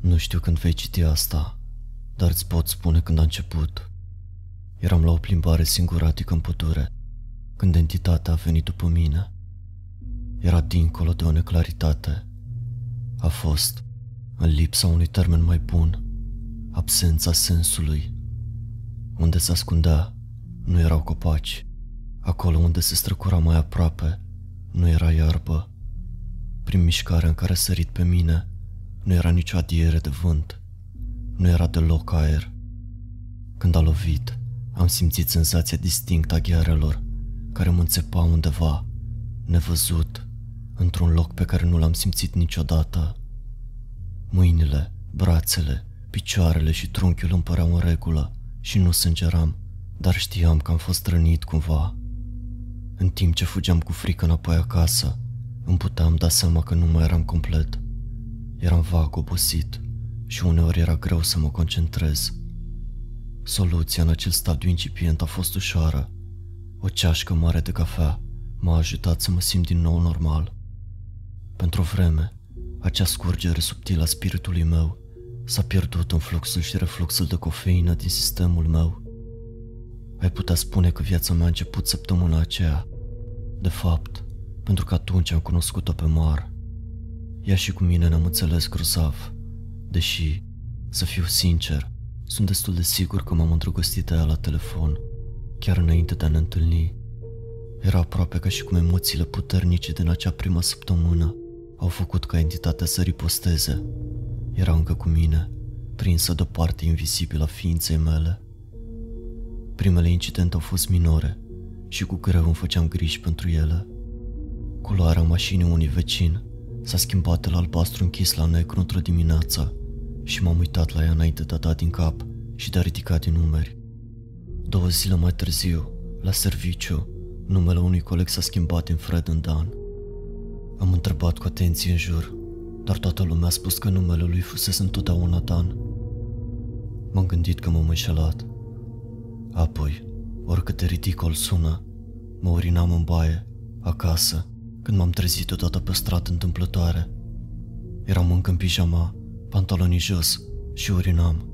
Nu știu când vei citi asta, dar îți pot spune când a început. Eram la o plimbare singuratică în pădure, când entitatea a venit după mine. Era dincolo de o neclaritate. A fost, în lipsa unui termen mai bun, absența sensului. Unde se ascundea, nu erau copaci. Acolo unde se străcura mai aproape, nu era iarbă. Prin mișcarea în care a sărit pe mine, nu era nicio adiere de vânt. Nu era deloc aer. Când a lovit, am simțit senzația distinctă a ghearelor, care mă înțepa undeva, nevăzut, într-un loc pe care nu l-am simțit niciodată. Mâinile, brațele, picioarele și trunchiul îmi păreau în regulă și nu sângeram, dar știam că am fost rănit cumva. În timp ce fugeam cu frică înapoi acasă, îmi puteam da seama că nu mai eram complet. Eram vag obosit și uneori era greu să mă concentrez. Soluția în acel stadiu incipient a fost ușoară. O ceașcă mare de cafea m-a ajutat să mă simt din nou normal. Pentru o vreme, acea scurgere subtilă a spiritului meu s-a pierdut în fluxul și refluxul de cofeină din sistemul meu. Ai putea spune că viața mea a început săptămâna aceea. De fapt, pentru că atunci am cunoscut-o pe Mar. Ea și cu mine ne-am înțeles grozav, deși, să fiu sincer, sunt destul de sigur că m-am îndrăgostit de ea la telefon, chiar înainte de a ne întâlni. Era aproape ca și cum emoțiile puternice din acea prima săptămână au făcut ca entitatea să riposteze. Era încă cu mine, prinsă de parte invizibilă a ființei mele. Primele incidente au fost minore și cu greu îmi făceam griji pentru ele. Culoarea mașinii unui vecin s-a schimbat de la albastru închis la negru într-o dimineață și m-am uitat la ea înainte de a da din cap și de a ridica din numeri. Două zile mai târziu, la serviciu, numele unui coleg s-a schimbat din Fred în Dan. Am întrebat cu atenție în jur, dar toată lumea a spus că numele lui fusese întotdeauna Dan. M-am gândit că m-am înșelat. Apoi, oricât de ridicol sună, mă urinam în baie, acasă, când m-am trezit odată pe stradă întâmplătoare. Eram încă în pijama, pantalonii jos și urinam,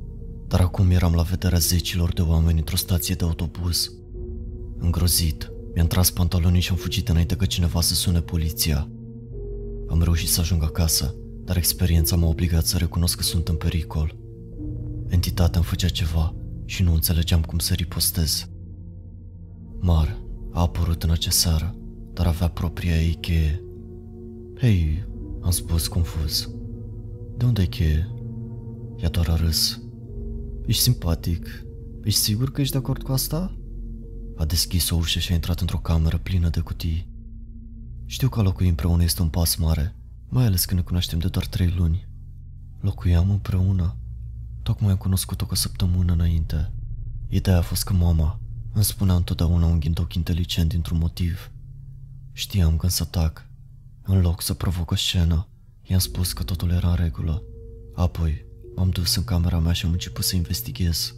dar acum eram la vederea zecilor de oameni într-o stație de autobuz. Îngrozit, mi-am tras pantalonii și am fugit înainte ca cineva să sune poliția. Am reușit să ajung acasă, dar experiența m-a obligat să recunosc că sunt în pericol. Entitatea îmi făcea ceva și nu înțelegeam cum să ripostez. Mar a apărut în acea seară, dar avea propria ei cheie. Hei, am spus confuz. De unde e cheie? Ea doar a râs. Ești simpatic. Ești sigur că ești de acord cu asta? A deschis o ușă și a intrat într-o cameră plină de cutii. Știu că a locui împreună este un pas mare, mai ales când ne cunoaștem de doar trei luni. Locuiam împreună. Tocmai am cunoscut-o cu o săptămână înainte. Ideea a fost că mama îmi spunea întotdeauna un ghindoc inteligent dintr-un motiv. Știam că să tac. În loc să provoc o scenă, i-am spus că totul era în regulă. Apoi, m-am dus în camera mea și am început să investighez.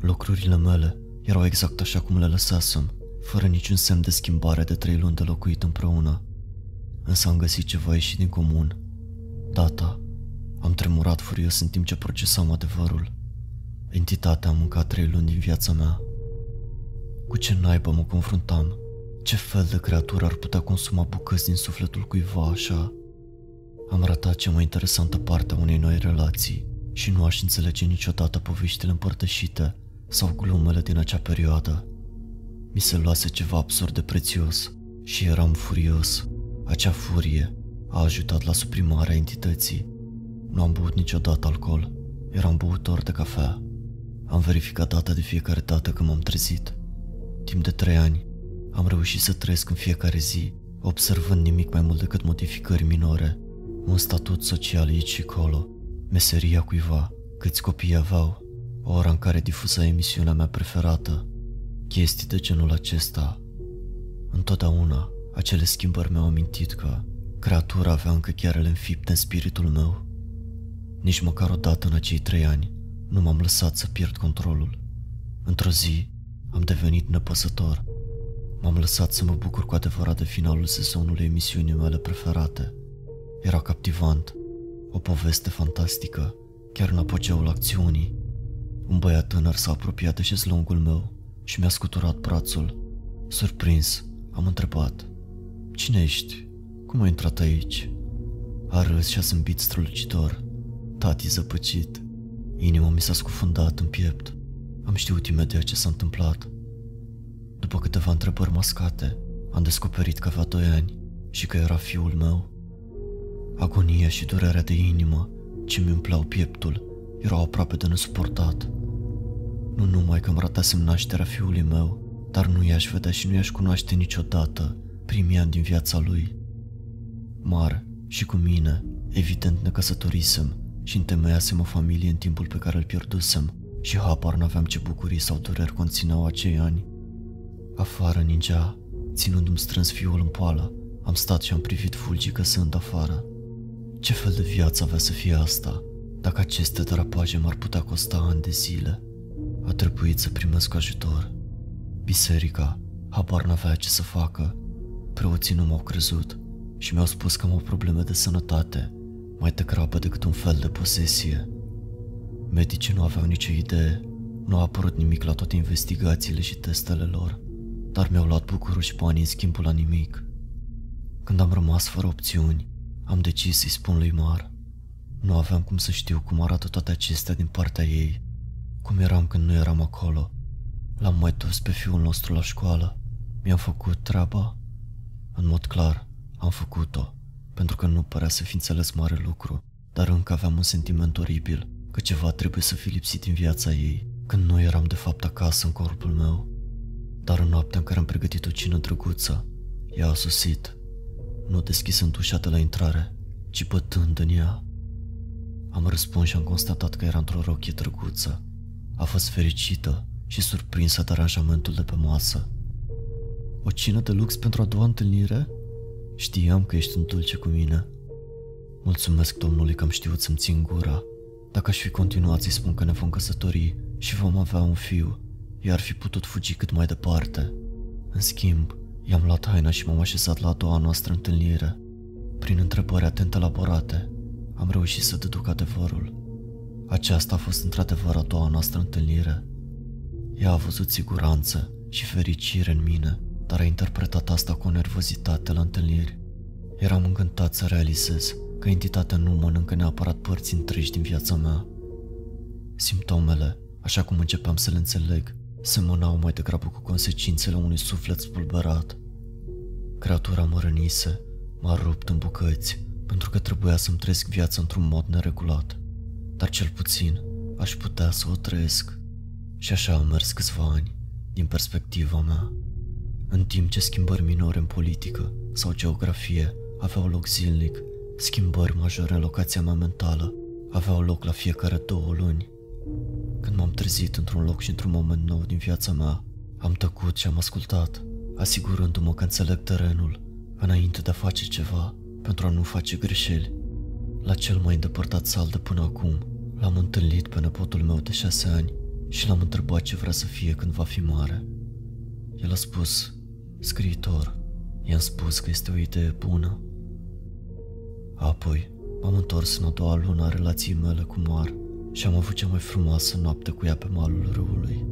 Lucrurile mele erau exact așa cum le lăsasem, fără niciun semn de schimbare de trei luni de locuit împreună. Însă am găsit ceva ieșit din comun. Data. Am tremurat furios în timp ce procesam adevărul. Entitatea a mâncat trei luni din viața mea. Cu ce naibă mă confruntam? Ce fel de creatură ar putea consuma bucăți din sufletul cuiva așa? Am ratat cea mai interesantă parte a unei noi relații și nu aș înțelege niciodată poveștile împărtășite sau glumele din acea perioadă. Mi se luase ceva absurd de prețios și eram furios. Acea furie a ajutat la suprimarea entității. Nu am băut niciodată alcool. Eram băutor de cafea. Am verificat data de fiecare dată când m-am trezit. Timp de trei ani am reușit să trăiesc în fiecare zi, observând nimic mai mult decât modificări minore. Un statut social aici și acolo, meseria cuiva, câți copii aveau, ora în care difuza emisiunea mea preferată, chestii de genul acesta. Întotdeauna, acele schimbări mi-au amintit că creatura avea încă chiarele înfipte în spiritul meu. Nici măcar o dată în acei trei ani nu m-am lăsat să pierd controlul. Într-o zi am devenit nepăsător. M-am lăsat să mă bucur cu adevărat de finalul sezonului emisiunii mele preferate. Era captivant. O poveste fantastică, chiar în apogeul acțiunii. Un băiat tânăr s-a apropiat de șezlongul meu și mi-a scuturat brațul. Surprins, am întrebat. Cine ești? Cum ai intrat aici? A râs și a zâmbit strălucitor. Tati zăpăcit. Inima mi s-a scufundat în piept. Am știut imediat ce s-a întâmplat. După câteva întrebări mascate, am descoperit că avea doi ani și că era fiul meu. Agonia și durerea de inimă ce mi umpleau pieptul erau aproape de nesuportat. Nu numai că îmi ratasem nașterea fiului meu, dar nu i-aș vedea și nu i-aș cunoaște niciodată primii ani din viața lui. Mar și cu mine, evident ne căsătorisem și întemeiasem o familie în timpul pe care îl pierdusem și habar n-aveam ce bucurii sau dureri conțineau acei ani. Afară ningea, ținându-mi strâns fiul în poală, am stat și am privit fulgii căsând afară. Ce fel de viață avea să fie asta, dacă aceste drapaje m-ar putea costa ani de zile? A trebuit să primesc ajutor. Biserica, habar n-avea ce să facă. Preoții nu m-au crezut și mi-au spus că am o probleme de sănătate, mai degrabă decât un fel de posesie. Medicii nu aveau nicio idee, nu a apărut nimic la toate investigațiile și testele lor, dar mi-au luat bucurul și banii în schimbul la nimic. Când am rămas fără opțiuni, am decis să-i spun lui Mar. Nu aveam cum să știu cum arată toate acestea din partea ei, cum eram când nu eram acolo. L-am mai dus pe fiul nostru la școală. Mi-am făcut treaba. În mod clar, am făcut-o, pentru că nu părea să fi înțeles mare lucru, dar încă aveam un sentiment oribil că ceva trebuie să fi lipsit din viața ei, când nu eram de fapt acasă în corpul meu. Dar în noaptea în care am pregătit o cină drăguță, ea a sosit nu deschisând ușa de la intrare, ci bătând în ea. Am răspuns și am constatat că era într-o rochie drăguță. A fost fericită și surprinsă de aranjamentul de pe masă. O cină de lux pentru a doua întâlnire? Știam că ești un dulce cu mine. Mulțumesc Domnului că am știut să-mi țin gura. Dacă aș fi continuat să-i spun că ne vom căsători și vom avea un fiu, i-ar fi putut fugi cât mai departe. În schimb, I-am luat haina și m-am așezat la a doua noastră întâlnire. Prin întrebări atent elaborate, am reușit să deduc adevărul. Aceasta a fost într-adevăr a doua noastră întâlnire. Ea a văzut siguranță și fericire în mine, dar a interpretat asta cu o nervozitate la întâlniri. Eram încântat să realizez că entitatea nu mănâncă neapărat părți întregi din viața mea. Simptomele, așa cum începeam să le înțeleg, semănau mai degrabă cu consecințele unui suflet spulberat. Creatura mă rănise, m-a rupt în bucăți, pentru că trebuia să-mi trăiesc viața într-un mod neregulat. Dar cel puțin aș putea să o trăiesc. Și așa am mers câțiva ani, din perspectiva mea. În timp ce schimbări minore în politică sau geografie aveau loc zilnic, schimbări majore în locația mea mentală aveau loc la fiecare două luni. Când m-am trezit într-un loc și într-un moment nou din viața mea, am tăcut și am ascultat, asigurându-mă că înțeleg terenul, înainte de a face ceva, pentru a nu face greșeli. La cel mai îndepărtat sal de până acum, l-am întâlnit pe nepotul meu de șase ani și l-am întrebat ce vrea să fie când va fi mare. El a spus, scriitor, i-am spus că este o idee bună. Apoi, m-am întors în a doua lună a relației mele cu Mar și am avut cea mai frumoasă noapte cu ea pe malul râului.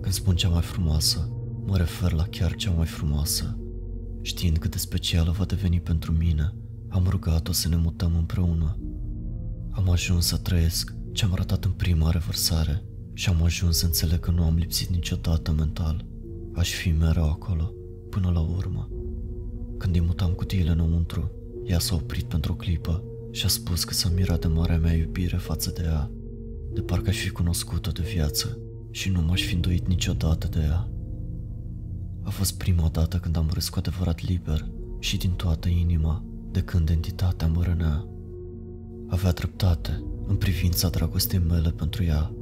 Când spun cea mai frumoasă, mă refer la chiar cea mai frumoasă. Știind cât de specială va deveni pentru mine, am rugat-o să ne mutăm împreună. Am ajuns să trăiesc ce am ratat în prima revărsare și am ajuns să înțeleg că nu am lipsit niciodată mental. Aș fi mereu acolo, până la urmă. Când îi mutam cutiile înăuntru, ea s-a oprit pentru o clipă și a spus că s-a mirat de marea mea iubire față de ea, de parcă aș fi cunoscut-o de viață și nu m-aș fi îndoit niciodată de ea. A fost prima dată când am râs cu adevărat liber și din toată inima, de când entitatea mă rănea. Avea dreptate în privința dragostei mele pentru ea,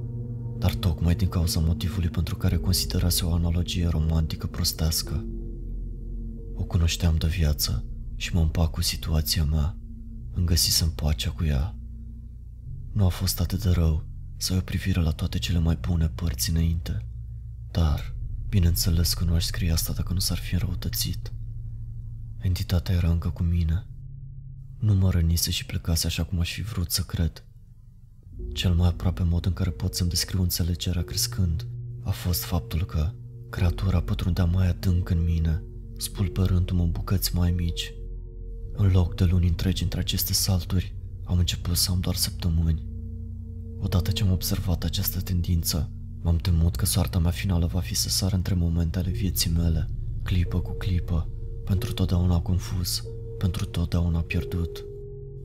dar tocmai din cauza motivului pentru care considerase o analogie romantică prostească. O cunoșteam de viață și mă împac cu situația mea îmi găsisem pacea cu ea. Nu a fost atât de rău să ai o privire la toate cele mai bune părți înainte, dar, bineînțeles că nu aș scrie asta dacă nu s-ar fi înrăutățit. Entitatea era încă cu mine. Nu mă rănise și plecase așa cum aș fi vrut să cred. Cel mai aproape mod în care pot să-mi descriu înțelegerea crescând a fost faptul că creatura pătrundea mai adânc în mine, spulberându-mă în bucăți mai mici. În loc de luni întregi între aceste salturi, am început să am doar săptămâni. Odată ce am observat această tendință, m-am temut că soarta mea finală va fi să sară între momente ale vieții mele, clipă cu clipă, pentru totdeauna confuz, pentru totdeauna pierdut.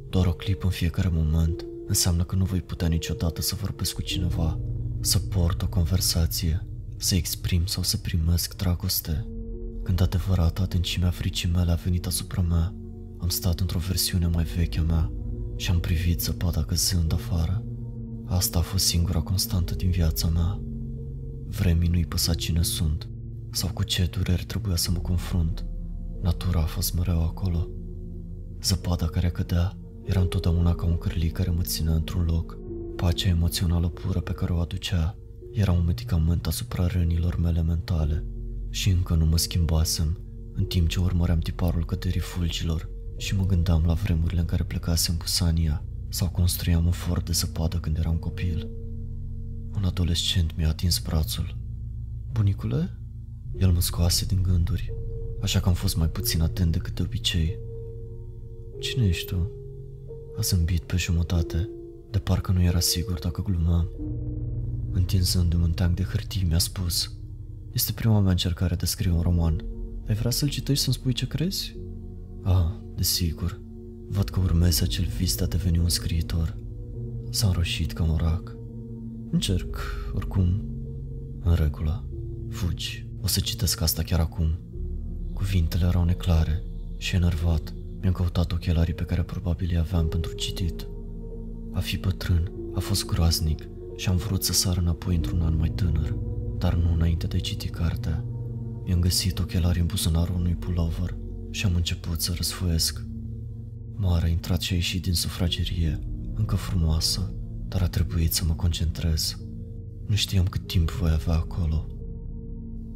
Doar o clipă în fiecare moment înseamnă că nu voi putea niciodată să vorbesc cu cineva, să port o conversație, să exprim sau să primesc dragoste. Când adevărata adâncimea fricii mele a venit asupra mea, am stat într-o versiune mai veche a mea și am privit zăpada căzând afară. Asta a fost singura constantă din viața mea. Vremii nu-i păsa cine sunt sau cu ce dureri trebuia să mă confrunt. Natura a fost mereu acolo. Zăpada care cădea era întotdeauna ca un cârlic care mă ținea într-un loc. Pacea emoțională pură pe care o aducea era un medicament asupra rănilor mele mentale și încă nu mă schimbasem în timp ce urmăream tiparul căderii fulgilor și mă gândeam la vremurile în care plecasem cu Sania sau construiam un fort de zăpadă când eram copil. Un adolescent mi-a atins brațul. Bunicule? El mă scoase din gânduri, așa că am fost mai puțin atent decât de obicei. Cine ești tu? A zâmbit pe jumătate, de parcă nu era sigur dacă glumeam. Întinzându-mi un teanc de hârtii, mi-a spus Este prima mea încercare de scrie un roman. Ai vrea să-l citești să-mi spui ce crezi? Ah, desigur. Văd că urmezi acel vis de a deveni un scriitor. S-a înroșit ca un rac. Încerc, oricum. În regulă. Fugi. O să citesc asta chiar acum. Cuvintele erau neclare și enervat. Mi-am căutat ochelarii pe care probabil îi aveam pentru citit. A fi bătrân a fost groaznic și am vrut să sar înapoi într-un an mai tânăr, dar nu înainte de citi cartea. Mi-am găsit ochelarii în buzunarul unui pulover și am început să răsfoiesc. Mare a intrat și a ieșit din sufragerie, încă frumoasă, dar a trebuit să mă concentrez. Nu știam cât timp voi avea acolo.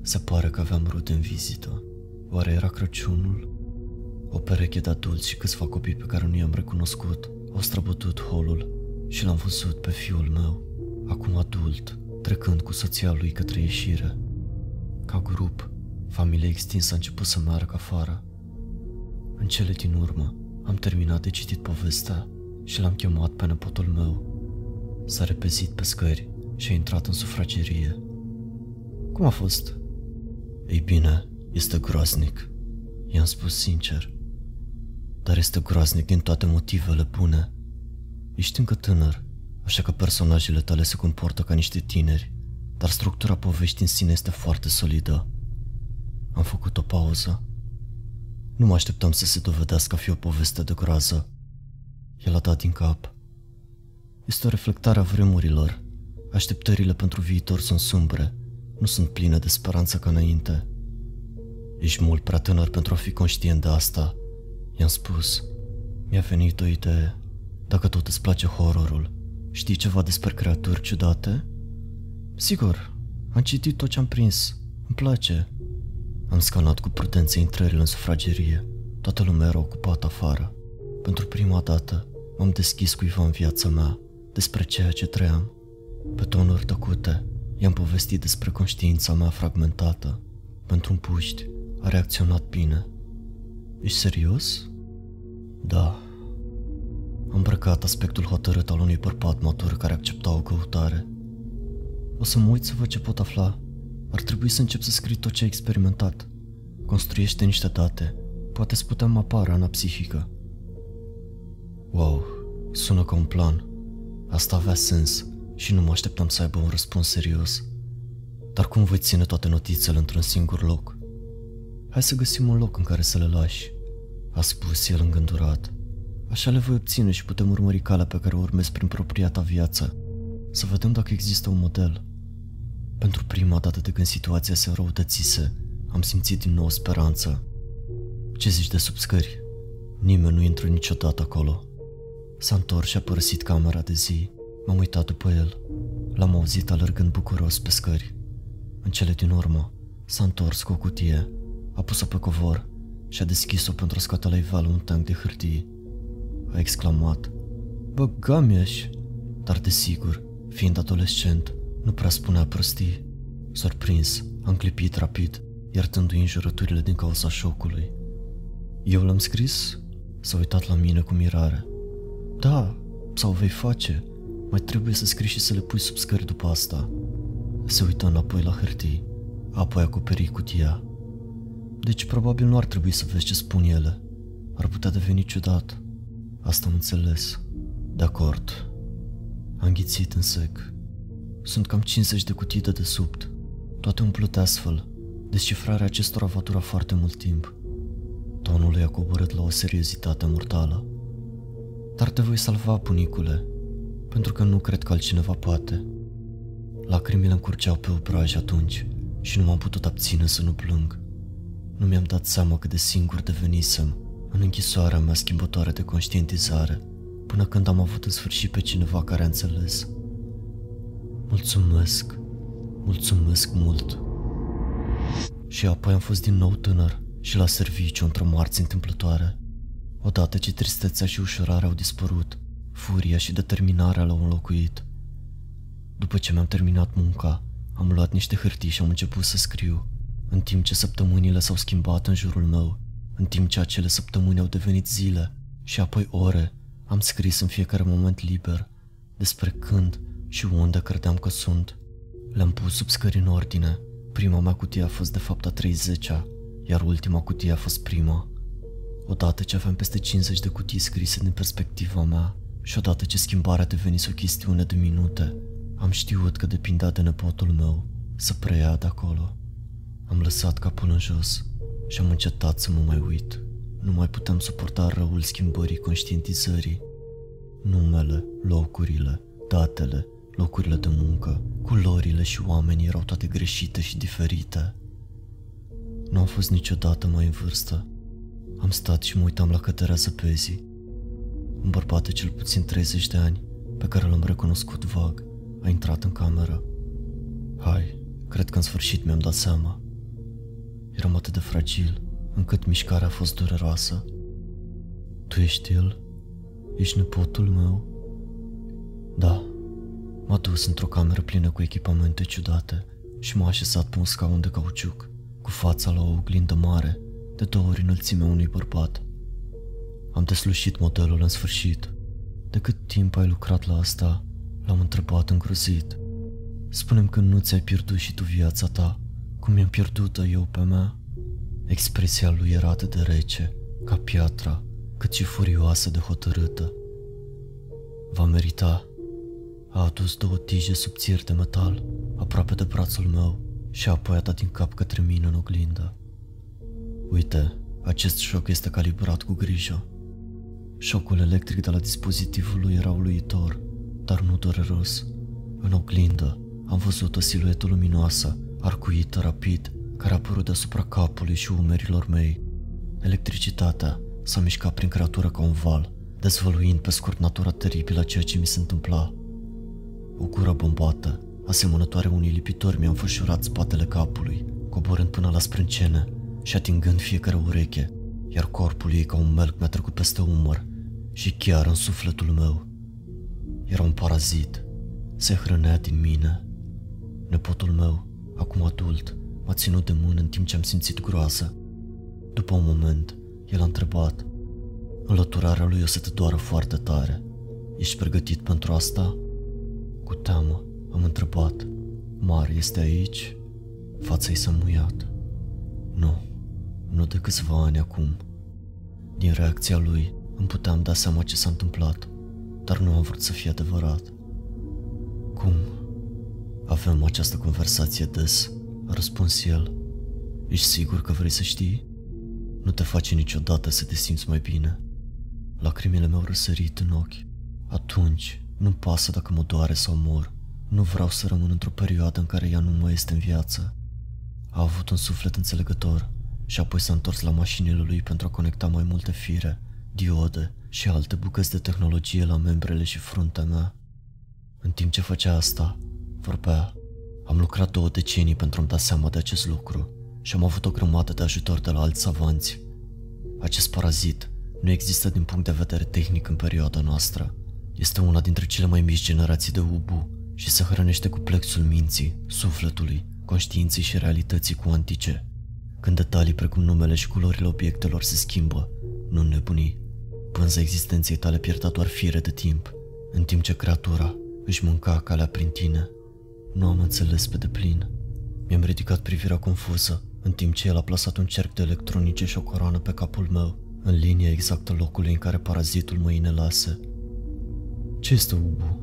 Se pare că aveam rude în vizită. Oare era Crăciunul? O pereche de adulți și câțiva copii pe care nu i-am recunoscut au străbătut holul și l-am văzut pe fiul meu, acum adult, trecând cu soția lui către ieșire. Ca grup, familia extinsă a început să meargă afară. În cele din urmă, am terminat de citit povestea și l-am chemat pe nepotul meu. S-a repezit pe scări și a intrat în sufragerie. Cum a fost? Ei bine, este groaznic, i-am spus sincer. Dar este groaznic din toate motivele bune. Ești încă tânăr, așa că personajele tale se comportă ca niște tineri, dar structura poveștii în sine este foarte solidă. Am făcut o pauză. Nu mă așteptam să se dovedească a fi o poveste de groază. El a dat din cap. Este o reflectare a vremurilor. Așteptările pentru viitor sunt sumbre, nu sunt pline de speranță ca înainte. Ești mult prea tânăr pentru a fi conștient de asta, i-am spus. Mi-a venit o idee. Dacă tot îți place horrorul, știi ceva despre creaturi ciudate? Sigur, am citit tot ce am prins. Îmi place. Am scanat cu prudență intrările în sufragerie. Toată lumea era ocupată afară. Pentru prima dată m-am deschis cuiva în viața mea despre ceea ce trăiam. Pe tonuri tăcute, i-am povestit despre conștiința mea fragmentată. Pentru un puști, a reacționat bine. Ești serios? Da. Am îmbrăcat aspectul hotărât al unui bărbat matur care accepta o căutare. O să mă uit să văd ce pot afla. Ar trebui să încep să scrii tot ce ai experimentat. Construiește niște date. Poate să putem mapa rana psihică. Wow, sună ca un plan. Asta avea sens și nu mă așteptam să aibă un răspuns serios. Dar cum voi ține toate notițele într-un singur loc? Hai să găsim un loc în care să le lași, a spus el îngândurat. Așa le voi obține și putem urmări calea pe care o urmez prin propria ta viață. Să vedem dacă există un model. Pentru prima dată de când situația se răutățise, am simțit din nou speranță. Ce zici de sub scări? Nimeni nu intră niciodată acolo. S-a întors și a părăsit camera de zi. M-am uitat după el. L-am auzit alergând bucuros pe scări. În cele din urmă, s-a întors cu o cutie, a pus-o pe covor și a deschis-o pentru a scoate la iveală un tank de hârtii. a exclamat. Bă, gameaș! Dar desigur, fiind adolescent, nu prea spunea prostii. Surprins, am clipit rapid, iertându-i înjurăturile din cauza șocului. Eu l-am scris? S-a uitat la mine cu mirare. Da, sau vei face. Mai trebuie să scrii și să le pui sub scări după asta. Se uită înapoi la hârtii, apoi acoperi cutia. Deci probabil nu ar trebui să vezi ce spun ele. Ar putea deveni ciudat. Asta am înțeles. De acord. Am înghițit în sec. Sunt cam 50 de cutii de desubt, toate umplute astfel. Descifrarea acestora va dura foarte mult timp. Tonul i-a coborât la o seriozitate mortală. Dar te voi salva, bunicule, pentru că nu cred că altcineva poate. Lacrimile îmi curgeau pe obraj atunci și nu m-am putut abține să nu plâng. Nu mi-am dat seama cât de singur devenisem în închisoarea mea schimbătoare de conștientizare, până când am avut în sfârșit pe cineva care a înțeles. Mulțumesc, mulțumesc mult. Și apoi am fost din nou tânăr și la serviciu într-o marți întâmplătoare. Odată ce tristețea și ușurarea au dispărut, furia și determinarea l-au înlocuit. După ce mi-am terminat munca, am luat niște hârtii și am început să scriu, în timp ce săptămânile s-au schimbat în jurul meu, în timp ce acele săptămâni au devenit zile și apoi ore, am scris în fiecare moment liber despre când și unde credeam că sunt. Le-am pus sub scări în ordine. Prima mea cutie a fost de fapt a 30-a, iar ultima cutie a fost prima. Odată ce aveam peste 50 de cutii scrise din perspectiva mea și odată ce schimbarea devenise o chestiune de minute, am știut că depindea de nepotul meu să preia de acolo. Am lăsat capul în jos și am încetat să mă mai uit. Nu mai puteam suporta răul schimbării conștientizării. Numele, locurile, datele, locurile de muncă, culorile și oamenii erau toate greșite și diferite. Nu am fost niciodată mai în vârstă. Am stat și mă uitam la căderea zăpezii. Un bărbat de cel puțin 30 de ani, pe care l-am recunoscut vag, a intrat în cameră. Hai, cred că în sfârșit mi-am dat seama. Eram atât de fragil, încât mișcarea a fost dureroasă. Tu ești el? Ești nepotul meu? Da. M-a dus într-o cameră plină cu echipamente ciudate și m-a așezat pe un scaun de cauciuc, cu fața la o oglindă mare, de două ori înălțimea unui bărbat. Am deslușit modelul în sfârșit. De cât timp ai lucrat la asta? L-am întrebat îngrozit. Spunem că nu ți-ai pierdut și tu viața ta, cum mi-am pierdut-o eu pe mea. Expresia lui era atât de rece, ca piatra, cât și furioasă de hotărâtă. Va merita. A adus două tije subțiri de metal, aproape de brațul meu, și apoi a dat din cap către mine în oglindă. Uite, acest șoc este calibrat cu grijă. Șocul electric de la dispozitivul lui era uluitor, dar nu dureros. În oglindă am văzut o siluetă luminoasă, arcuită rapid, care a apărut deasupra capului și umerilor mei. Electricitatea s-a mișcat prin creatură ca un val, dezvăluind pe scurt natura teribilă a ceea ce mi se întâmpla. O gură bombată, asemănătoare unui lipitor, mi-a înfășurat spatele capului, coborând până la sprâncene și atingând fiecare ureche, iar corpul ei ca un melc mi-a trecut peste umăr și chiar în sufletul meu. Era un parazit, se hrănea din mine. Nepotul meu, acum adult, m-a ținut de mână în timp ce am simțit groază. După un moment, el a întrebat. Înlăturarea lui o să te doară foarte tare. Ești pregătit pentru asta? Cu teamă, am întrebat. Mare este aici? Fața ei s-a muiat. Nu, nu de câțiva ani acum. Din reacția lui îmi puteam da seama ce s-a întâmplat, dar nu am vrut să fie adevărat. Cum? Avem această conversație des, a răspuns el. Ești sigur că vrei să știi? Nu te face niciodată să te simți mai bine. Lacrimile mi-au răsărit în ochi. Atunci, nu pasă dacă mă doare sau mor. Nu vreau să rămân într-o perioadă în care ea nu mai este în viață. A avut un suflet înțelegător și apoi s-a întors la mașinile lui pentru a conecta mai multe fire, diode și alte bucăți de tehnologie la membrele și fruntea mea. În timp ce făcea asta, vorbea. Am lucrat două decenii pentru a-mi da seama de acest lucru și am avut o grămadă de ajutor de la alți savanți. Acest parazit nu există din punct de vedere tehnic în perioada noastră. Este una dintre cele mai mici generații de Ubu și se hrănește cu plexul minții, sufletului, conștiinței și realității cuantice. Când detalii precum numele și culorile obiectelor se schimbă, nu nebuni. Pânza existenței tale pierdea doar fire de timp, în timp ce creatura își mânca calea prin tine. Nu am înțeles pe deplin. Mi-am ridicat privirea confuză, în timp ce el a plasat un cerc de electronice și o coroană pe capul meu, în linie exactă locului în care parazitul mă inelase. Ce este Ubu?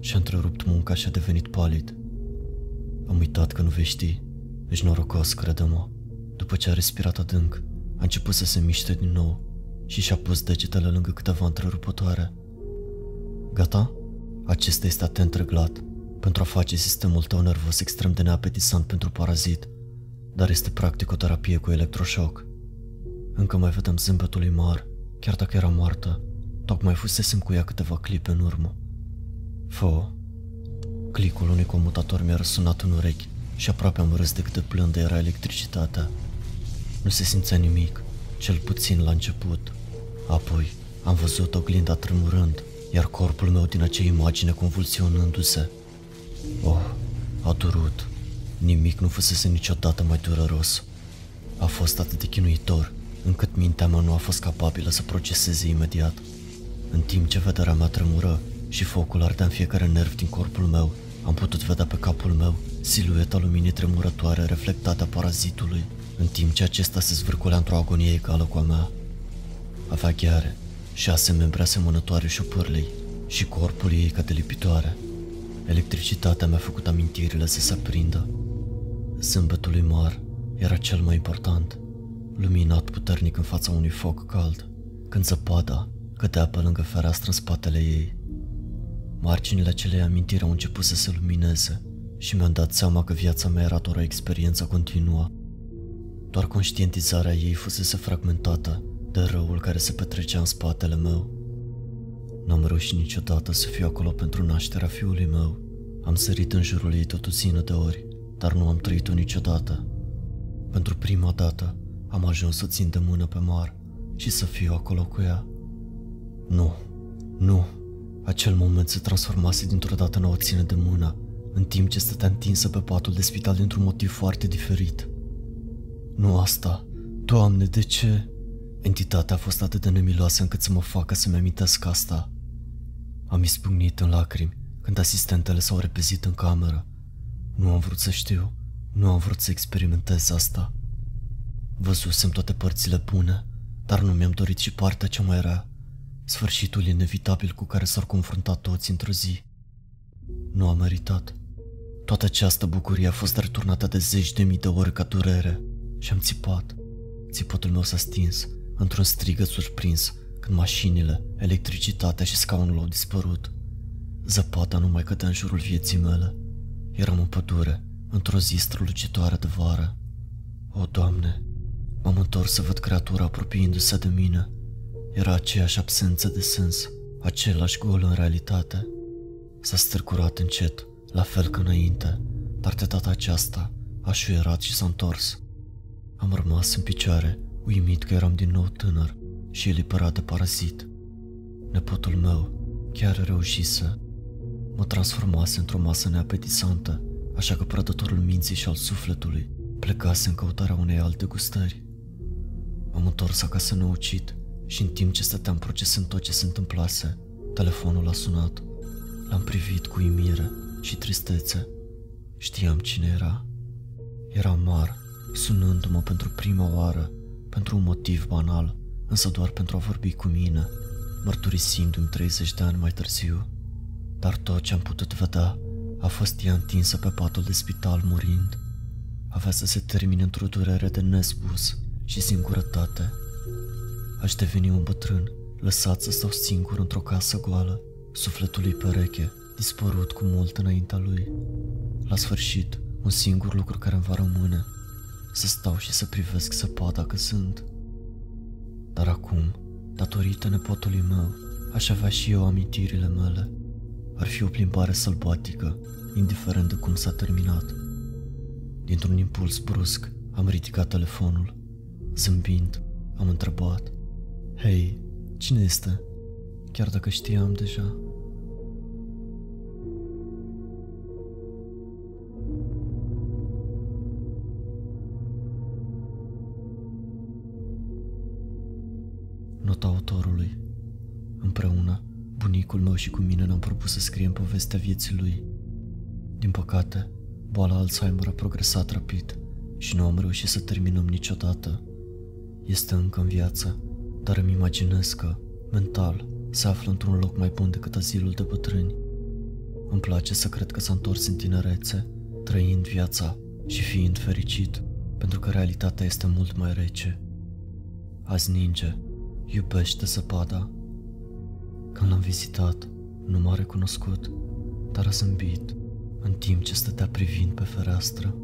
Și-a întrerupt munca și a devenit palid. Am uitat că nu vei ști. Ești norocos, crede-mă. După ce a respirat adânc, a început să se miște din nou și și-a pus degetele lângă câteva întrerupătoare. Gata? Acesta este atent reglat pentru a face sistemul tău nervos extrem de neapetisant pentru parazit, dar este practic o terapie cu electroșoc. Încă mai vedem zâmbetul lui Mar, chiar dacă era moartă. Tocmai fusesem cu ea câteva clipe în urmă. Fă, clicul unui comutator mi-a răsunat în urechi și aproape am râs de cât de plândă era electricitatea. Nu se simțea nimic, cel puțin la început. Apoi am văzut oglinda tremurând, iar corpul meu din acea imagine convulsionându-se. Oh, a durut. Nimic nu fusese niciodată mai dureros. A fost atât de chinuitor, încât mintea mea nu a fost capabilă să proceseze imediat. În timp ce vederea mea tremură și focul ardea în fiecare nerv din corpul meu, am putut vedea pe capul meu silueta luminii tremurătoare reflectată a parazitului, în timp ce acesta se zvârcolea într-o agonie egală cu a mea. Avea gheare, șase membre asemănătoare șopârlei și corpul ei ca de lipitoare. Electricitatea mi-a făcut amintirile să se aprindă. Zâmbetul lui Mar era cel mai important, luminat puternic în fața unui foc cald, când zăpada cădea pe lângă fereastră în spatele ei. Marginile acelei amintiri au început să se lumineze și mi-am dat seama că viața mea era doar o experiență continuă. Doar conștientizarea ei fusese fragmentată de răul care se petrecea în spatele meu. N-am reușit niciodată să fiu acolo pentru nașterea fiului meu. Am sărit în jurul ei tot o zină de ori, dar nu am trăit-o niciodată. Pentru prima dată am ajuns să țin de mână pe mar și să fiu acolo cu ea. Nu, nu, acel moment se transformase dintr-o dată în o ține de mână, în timp ce stătea întinsă pe patul de spital dintr-un motiv foarte diferit. Nu asta. Doamne, de ce? Entitatea a fost atât de nemiloasă încât să mă facă să-mi amintesc asta. Am izbucnit în lacrimi când asistentele s-au repezit în cameră. Nu am vrut să știu, nu am vrut să experimentez asta. Văzusem toate părțile bune, dar nu mi-am dorit și partea cea mai rea, sfârșitul inevitabil cu care s-ar confrunta toți într-o zi. Nu am meritat. Toată această bucurie a fost returnată de zeci de mii de ori ca durere și am țipat. Țipotul meu s-a stins într-un strigăt surprins când mașinile, electricitatea și scaunul au dispărut. Zăpada nu mai cădea în jurul vieții mele. Eram în pădure, într-o zi strălucitoare de vară. O, Doamne, m-am întors să văd creatura apropiindu-se de mine. Era aceeași absență de sens, același gol în realitate. S-a stârcurat încet, la fel ca înainte, dar de data aceasta a șuierat și s-a întors. Am rămas în picioare, uimit că eram din nou tânăr și eliberat de parazit. Nepotul meu chiar reușise. Mă transformase într-o masă neapetisantă, așa că prădătorul minții și al sufletului plecase în căutarea unei alte gustări. M-am întors acasă neucit și în timp ce stăteam procesând tot ce se întâmplase, telefonul a sunat. L-am privit cu imire și tristețe. Știam cine era. Era Mar, sunându-mă pentru prima oară, pentru un motiv banal, însă doar pentru a vorbi cu mine, mărturisindu-mi 30 de ani mai târziu. Dar tot ce am putut vedea a fost ea întinsă pe patul de spital murind. Avea să se termine într-o durere de nespus și singurătate. Aș deveni un bătrân, lăsat să stau singur într-o casă goală, sufletul lui pereche, dispărut cu mult înaintea lui. La sfârșit, un singur lucru care îmi va rămâne, să stau și să privesc săpada că sunt. Dar acum, datorită nepotului meu, aș avea și eu amintirile mele. Ar fi o plimbare sălbatică, indiferent de cum s-a terminat. Dintr-un impuls brusc, am ridicat telefonul. Zâmbind, am întrebat. Hei, cine este? Chiar dacă știam deja. Nota autorului Împreună, bunicul meu și cu mine ne-am propus să scriem povestea vieții lui. Din păcate, boala Alzheimer a progresat rapid și nu am reușit să terminăm niciodată. Este încă în viață, dar îmi imaginez că, mental, se află într-un loc mai bun decât azilul de bătrâni. Îmi place să cred că s-a întors în tinerețe, trăind viața și fiind fericit, pentru că realitatea este mult mai rece. Azi ninge, iubește zăpada. Când l-am vizitat, nu m-a recunoscut, dar a zâmbit, în timp ce stătea privind pe fereastră.